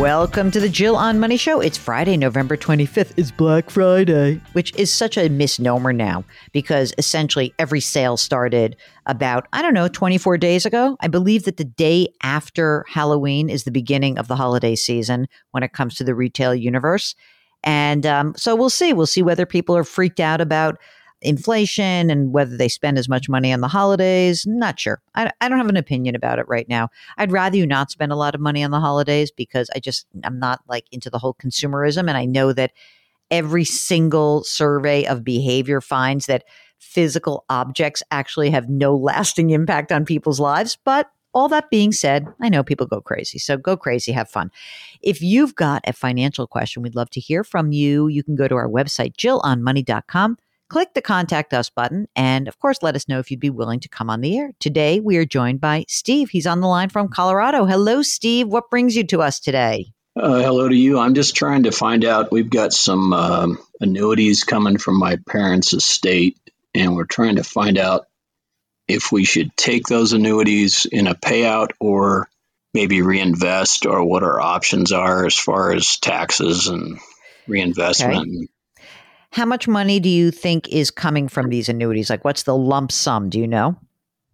Welcome to the Jill on Money Show. It's Friday, November 25th. It's Black Friday, which is such a misnomer now because essentially every sale started about, I don't know, 24 days ago. I believe that the day after Halloween is the beginning of the holiday season when it comes to the retail universe. And um, so we'll see. We'll see whether people are freaked out about inflation and whether they spend as much money on the holidays. Not sure. I, I don't have an opinion about it right now. I'd rather you not spend a lot of money on the holidays because I just, I'm not like into the whole consumerism. And I know that every single survey of behavior finds that physical objects actually have no lasting impact on people's lives. But all that being said, I know people go crazy. So go crazy, have fun. If you've got a financial question, we'd love to hear from you. You can go to our website, jillonmoney.com click the contact us button and of course let us know if you'd be willing to come on the air. Today we are joined by steve. He's on the line from colorado. Hello steve. What brings you to us today? Uh, hello to you. I'm just trying to find out. We've got some um, annuities coming from my parents estate and we're trying to find out if we should take those annuities in a payout or maybe reinvest or what our options are as far as taxes and reinvestment okay. How much money do you think is coming from these annuities? Like, what's the lump sum? Do you know?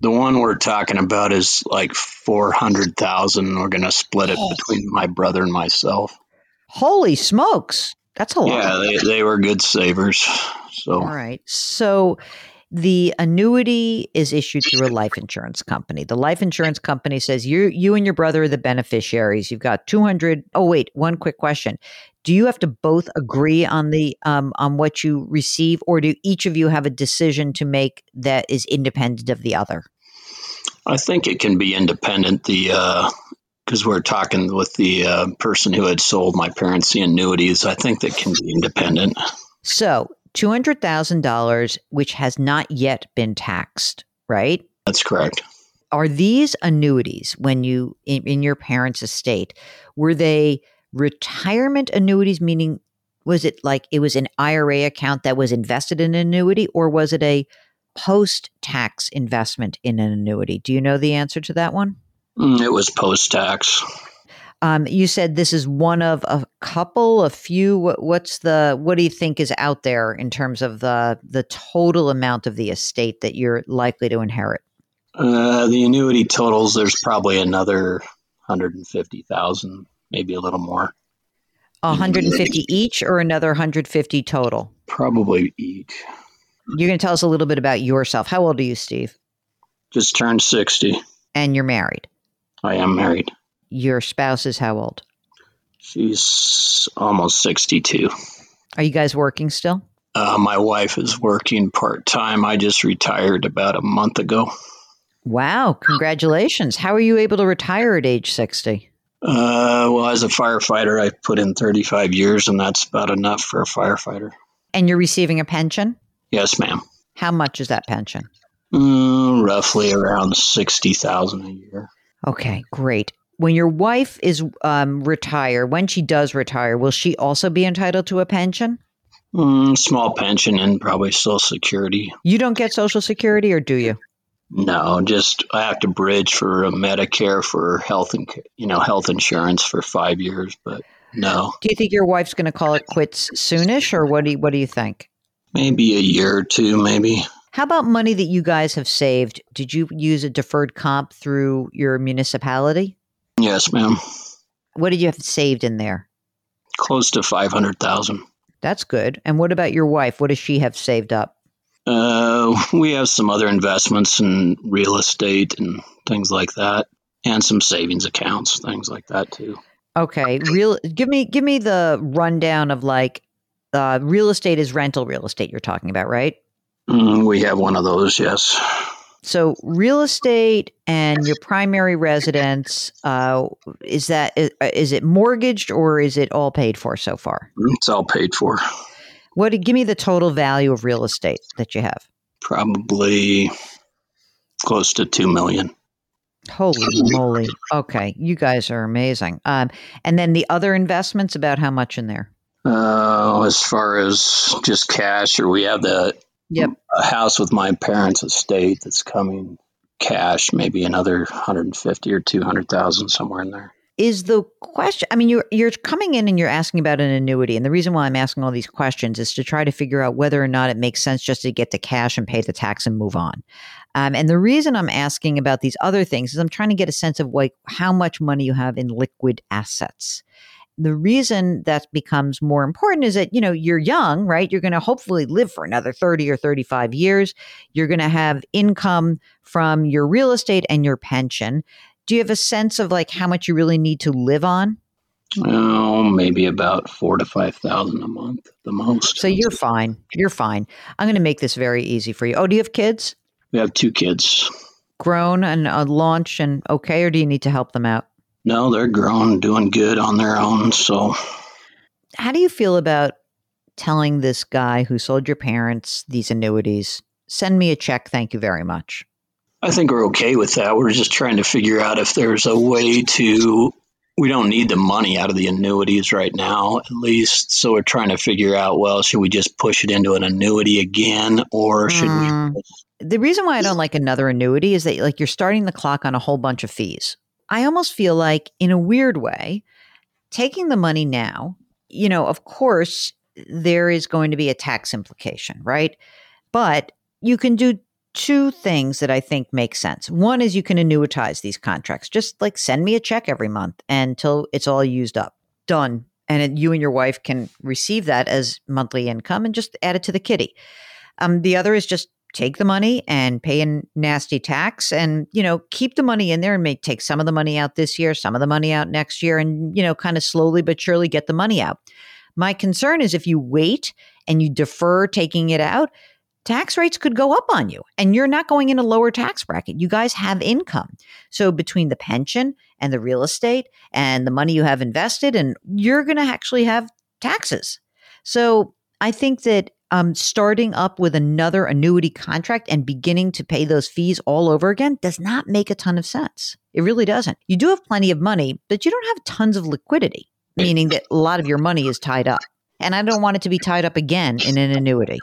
The one we're talking about is like four hundred thousand. We're going to split it oh. between my brother and myself. Holy smokes, that's a lot. Yeah, they they were good savers. So all right, so the annuity is issued through a life insurance company. The life insurance company says you you and your brother are the beneficiaries. You've got 200 Oh wait, one quick question. Do you have to both agree on the um, on what you receive or do each of you have a decision to make that is independent of the other? I think it can be independent. The because uh, we're talking with the uh, person who had sold my parents the annuities, I think that can be independent. So $200,000, which has not yet been taxed, right? That's correct. Are these annuities, when you, in, in your parents' estate, were they retirement annuities, meaning was it like it was an IRA account that was invested in an annuity, or was it a post tax investment in an annuity? Do you know the answer to that one? Mm, it was post tax. Um, you said this is one of a couple, a few. What's the? What do you think is out there in terms of the the total amount of the estate that you're likely to inherit? Uh, the annuity totals. There's probably another hundred and fifty thousand, maybe a little more. 150 each, or another 150 total? Probably each. You're going to tell us a little bit about yourself. How old are you, Steve? Just turned 60. And you're married? I am married. Your spouse is how old? She's almost 62. Are you guys working still? Uh, my wife is working part time. I just retired about a month ago. Wow, congratulations. How are you able to retire at age 60? Uh, well, as a firefighter, I put in 35 years, and that's about enough for a firefighter. And you're receiving a pension? Yes, ma'am. How much is that pension? Mm, roughly around 60000 a year. Okay, great. When your wife is um, retired, when she does retire, will she also be entitled to a pension? Mm, small pension and probably Social Security. You don't get Social Security, or do you? No, just I have to bridge for Medicare for health and you know health insurance for five years, but no. Do you think your wife's going to call it quits soonish, or what do you, what do you think? Maybe a year or two, maybe. How about money that you guys have saved? Did you use a deferred comp through your municipality? Yes, ma'am. What did you have saved in there? Close to five hundred thousand. That's good. And what about your wife? What does she have saved up? Uh, we have some other investments in real estate and things like that, and some savings accounts, things like that too. Okay, real. Give me give me the rundown of like uh, real estate is rental real estate. You're talking about, right? Mm, we have one of those, yes. So, real estate and your primary residence uh, is that is, is it mortgaged or is it all paid for so far? It's all paid for. What? Give me the total value of real estate that you have. Probably close to two million. Holy moly! Okay, you guys are amazing. Um, and then the other investments, about how much in there? Uh, as far as just cash, or we have the Yep. a house with my parents' estate that's coming cash, maybe another 150 or 200,000 somewhere in there. Is the question I mean you're you're coming in and you're asking about an annuity and the reason why I'm asking all these questions is to try to figure out whether or not it makes sense just to get the cash and pay the tax and move on. Um, and the reason I'm asking about these other things is I'm trying to get a sense of like how much money you have in liquid assets the reason that becomes more important is that you know you're young right? You're going to hopefully live for another 30 or 35 years. You're going to have income from your real estate and your pension. Do you have a sense of like how much you really need to live on? Oh maybe about four to five thousand a month the most so you're fine. You're fine. I'm going to make this very easy for you. Oh do you have kids? We have two kids. Grown and uh, launch and okay or do you need to help them out no, they're grown, doing good on their own. So, how do you feel about telling this guy who sold your parents these annuities, send me a check, thank you very much? I think we're okay with that. We're just trying to figure out if there's a way to. We don't need the money out of the annuities right now, at least. So we're trying to figure out well, should we just push it into an annuity again or should mm. we? The reason why I don't like another annuity is that like you're starting the clock on a whole bunch of fees. I almost feel like, in a weird way, taking the money now, you know, of course, there is going to be a tax implication, right? But you can do two things that I think make sense. One is you can annuitize these contracts. Just like send me a check every month until it's all used up. Done. And you and your wife can receive that as monthly income and just add it to the kitty. Um, the other is just take the money and pay a nasty tax and you know keep the money in there and make take some of the money out this year some of the money out next year and you know kind of slowly but surely get the money out. My concern is if you wait and you defer taking it out tax rates could go up on you and you're not going in a lower tax bracket. You guys have income. So between the pension and the real estate and the money you have invested and you're going to actually have taxes. So i think that um, starting up with another annuity contract and beginning to pay those fees all over again does not make a ton of sense. It really doesn't. You do have plenty of money, but you don't have tons of liquidity, meaning that a lot of your money is tied up. And I don't want it to be tied up again in an annuity.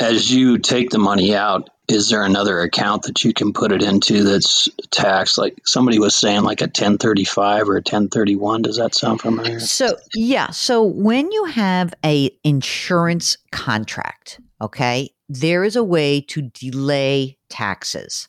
As you take the money out, is there another account that you can put it into that's taxed? Like somebody was saying like a 1035 or a 1031 does that sound familiar? So yeah. So when you have a insurance contract okay there is a way to delay taxes.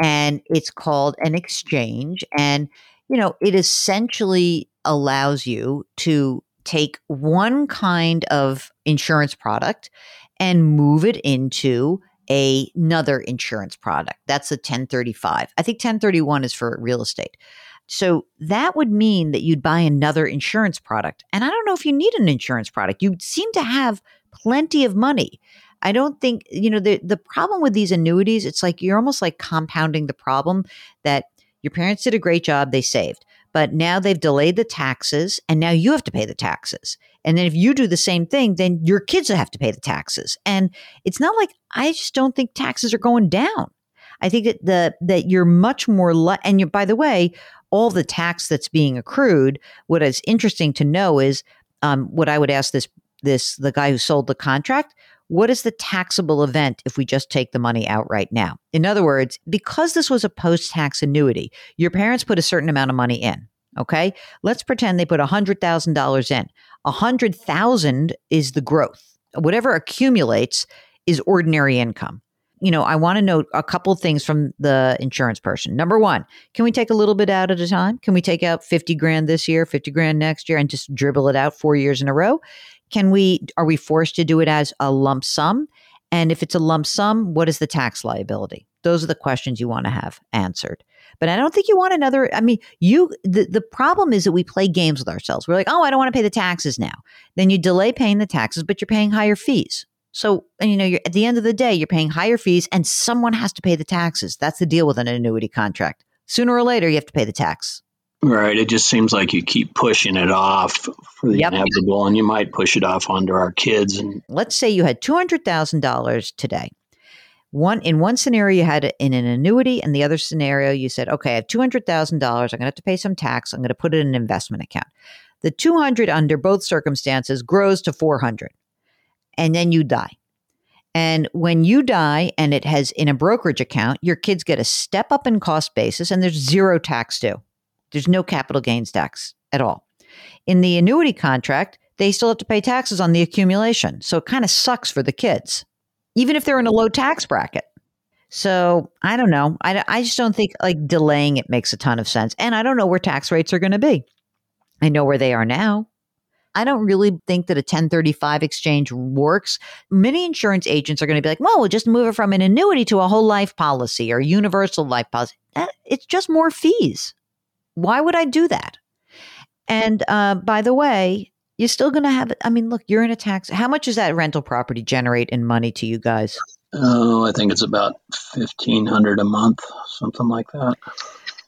And it's called an exchange. And you know it essentially allows you to take one kind of insurance product and move it into a, another insurance product. That's a 1035. I think 1031 is for real estate. So that would mean that you'd buy another insurance product. And I don't know if you need an insurance product. You seem to have plenty of money. I don't think, you know, the the problem with these annuities, it's like you're almost like compounding the problem that your parents did a great job, they saved. But now they've delayed the taxes and now you have to pay the taxes. And then if you do the same thing, then your kids have to pay the taxes. And it's not like I just don't think taxes are going down. I think that the that you're much more le- and you by the way, all the tax that's being accrued. What is interesting to know is um, what I would ask this this the guy who sold the contract. What is the taxable event if we just take the money out right now? In other words, because this was a post tax annuity, your parents put a certain amount of money in. Okay, let's pretend they put a hundred thousand dollars in. A hundred thousand is the growth. Whatever accumulates is ordinary income you know, I want to note a couple things from the insurance person. Number one, can we take a little bit out at a time? Can we take out 50 grand this year, 50 grand next year, and just dribble it out four years in a row? Can we, are we forced to do it as a lump sum? And if it's a lump sum, what is the tax liability? Those are the questions you want to have answered. But I don't think you want another. I mean, you, the, the problem is that we play games with ourselves. We're like, oh, I don't want to pay the taxes now. Then you delay paying the taxes, but you're paying higher fees. So, you know, you're, at the end of the day, you're paying higher fees and someone has to pay the taxes. That's the deal with an annuity contract. Sooner or later, you have to pay the tax. Right. It just seems like you keep pushing it off for the yep. inevitable, and you might push it off onto our kids. And let's say you had two hundred thousand dollars today. One in one scenario, you had it in an annuity, and the other scenario, you said, "Okay, I have two hundred thousand dollars. I'm going to have to pay some tax. I'm going to put it in an investment account." The two hundred under both circumstances grows to four hundred and then you die. And when you die and it has in a brokerage account, your kids get a step up in cost basis and there's zero tax due. There's no capital gains tax at all. In the annuity contract, they still have to pay taxes on the accumulation. So it kind of sucks for the kids, even if they're in a low tax bracket. So I don't know. I, I just don't think like delaying it makes a ton of sense. And I don't know where tax rates are going to be. I know where they are now. I don't really think that a 1035 exchange works. Many insurance agents are going to be like, well, we'll just move it from an annuity to a whole life policy or universal life policy. It's just more fees. Why would I do that? And uh, by the way, you're still going to have, I mean, look, you're in a tax. How much does that rental property generate in money to you guys? Oh, I think it's about 1500 a month, something like that.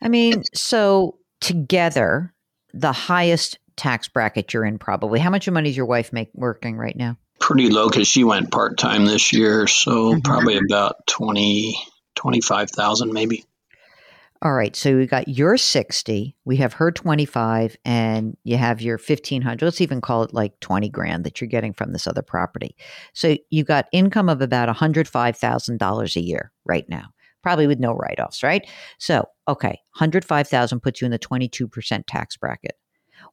I mean, so together, the highest tax bracket you're in probably. How much money is your wife make working right now? Pretty low because she went part time this year, so mm-hmm. probably about 20, 25,000 maybe. All right, so we got your 60, we have her 25 and you have your 1500. Let's even call it like 20 grand that you're getting from this other property. So you got income of about $105,000 a year right now. Probably with no write-offs, right? So, okay, 105,000 puts you in the 22% tax bracket.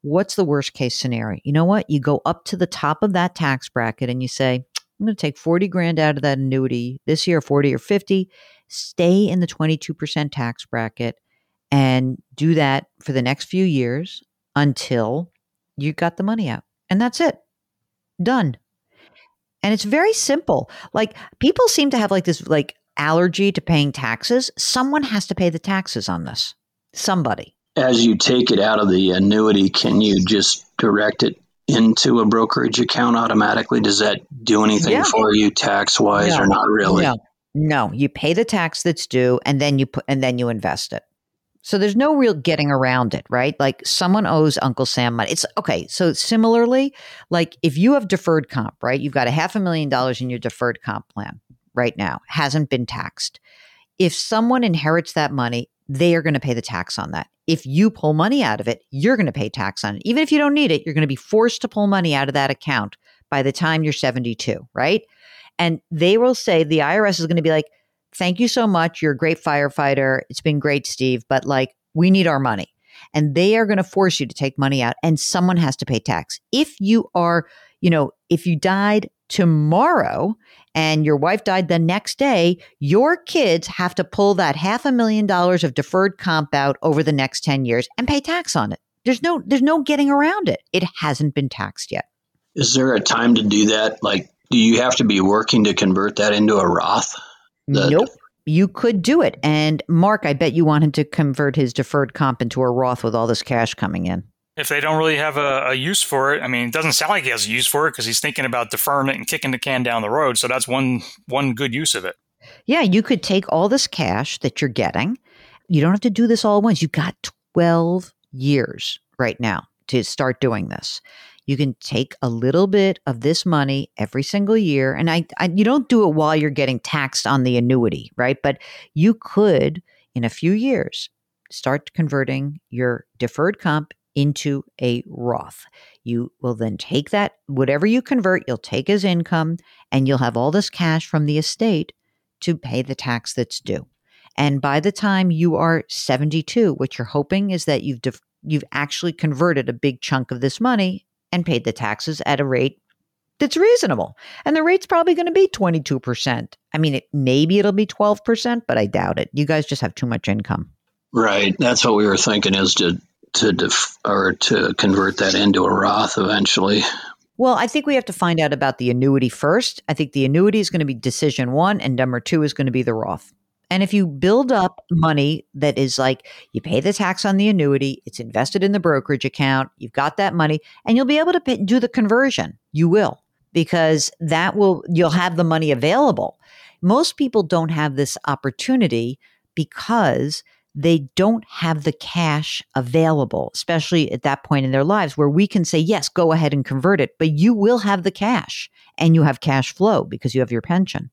What's the worst case scenario? You know what? You go up to the top of that tax bracket and you say, I'm going to take 40 grand out of that annuity this year, 40 or 50, stay in the 22% tax bracket and do that for the next few years until you got the money out. And that's it. Done. And it's very simple. Like people seem to have like this like allergy to paying taxes. Someone has to pay the taxes on this. Somebody as you take it out of the annuity, can you just direct it into a brokerage account automatically? Does that do anything yeah. for you tax wise no. or not really? No. No, you pay the tax that's due and then you put and then you invest it. So there's no real getting around it, right? Like someone owes Uncle Sam money. It's okay. So similarly, like if you have deferred comp, right? You've got a half a million dollars in your deferred comp plan right now, hasn't been taxed. If someone inherits that money, they are going to pay the tax on that. If you pull money out of it, you're going to pay tax on it. Even if you don't need it, you're going to be forced to pull money out of that account by the time you're 72, right? And they will say, the IRS is going to be like, thank you so much. You're a great firefighter. It's been great, Steve, but like, we need our money. And they are going to force you to take money out and someone has to pay tax. If you are, you know, if you died tomorrow and your wife died the next day, your kids have to pull that half a million dollars of deferred comp out over the next 10 years and pay tax on it. There's no there's no getting around it. It hasn't been taxed yet. Is there a time to do that? Like do you have to be working to convert that into a Roth? The, nope. You could do it. And Mark, I bet you wanted to convert his deferred comp into a Roth with all this cash coming in if they don't really have a, a, use for it, I mean, it doesn't sound like he has a use for it because he's thinking about deferring it and kicking the can down the road. So that's one one good use of it. Yeah, you could take all this cash that you're getting. You don't have to do this all at once. You've got 12 years right now to start doing this. you can take a little bit of this money every single year. And I, I you don't do it while you're getting taxed on the annuity, right? But you could, in a few years, start converting your deferred comp into a Roth. You will then take that, whatever you convert, you'll take as income, and you'll have all this cash from the estate to pay the tax that's due. And by the time you are 72, what you're hoping is that you've def- you've actually converted a big chunk of this money and paid the taxes at a rate that's reasonable. And the rate's probably going to be 22%. I mean, it, maybe it'll be 12%, but I doubt it. You guys just have too much income. Right. That's what we were thinking is to to def- or to convert that into a Roth eventually. Well, I think we have to find out about the annuity first. I think the annuity is going to be decision one, and number two is going to be the Roth. And if you build up money that is like you pay the tax on the annuity, it's invested in the brokerage account, you've got that money, and you'll be able to pay, do the conversion. You will, because that will, you'll have the money available. Most people don't have this opportunity because they don't have the cash available, especially at that point in their lives where we can say, yes, go ahead and convert it, but you will have the cash and you have cash flow because you have your pension.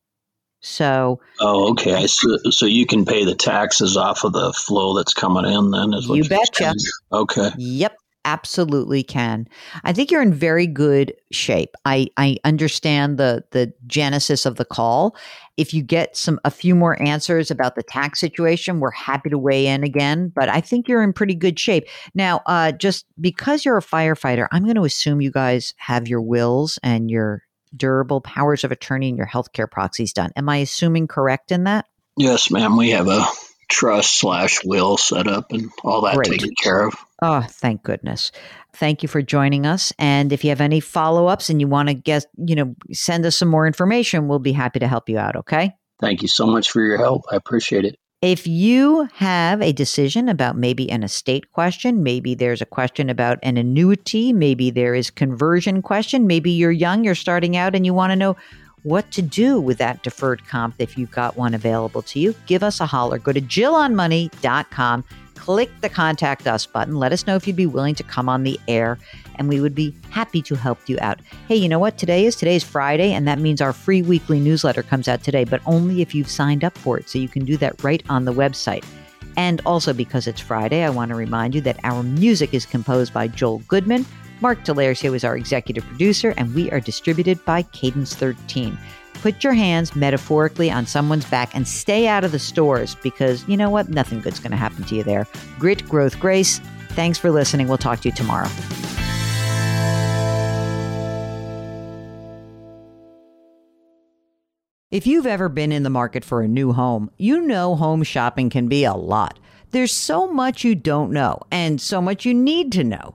So, oh, okay. So, so you can pay the taxes off of the flow that's coming in. Then is what you betcha. Okay. Yep absolutely can. I think you're in very good shape. I, I understand the the genesis of the call. If you get some a few more answers about the tax situation, we're happy to weigh in again. But I think you're in pretty good shape now. Uh, just because you're a firefighter, I'm going to assume you guys have your wills and your durable powers of attorney and your healthcare proxies done. Am I assuming correct in that? Yes, ma'am. We have a trust slash will set up and all that Great. taken care of. Oh, thank goodness. Thank you for joining us. And if you have any follow ups and you want to get, you know, send us some more information, we'll be happy to help you out. Okay. Thank you so much for your help. I appreciate it. If you have a decision about maybe an estate question, maybe there's a question about an annuity, maybe there is conversion question, maybe you're young, you're starting out and you want to know what to do with that deferred comp if you've got one available to you, give us a holler. Go to jillonmoney.com, click the contact us button. Let us know if you'd be willing to come on the air, and we would be happy to help you out. Hey, you know what today is? Today's Friday, and that means our free weekly newsletter comes out today, but only if you've signed up for it. So you can do that right on the website. And also because it's Friday, I want to remind you that our music is composed by Joel Goodman. Mark Delarcio is our executive producer, and we are distributed by Cadence 13. Put your hands metaphorically on someone's back and stay out of the stores because you know what? Nothing good's going to happen to you there. Grit, growth, grace. Thanks for listening. We'll talk to you tomorrow. If you've ever been in the market for a new home, you know home shopping can be a lot. There's so much you don't know and so much you need to know.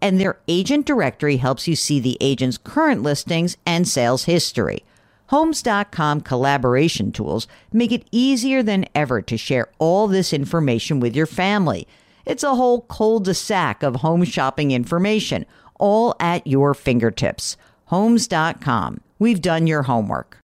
and their agent directory helps you see the agent's current listings and sales history. Homes.com collaboration tools make it easier than ever to share all this information with your family. It's a whole cul-de-sac of home shopping information, all at your fingertips. Homes.com. We've done your homework.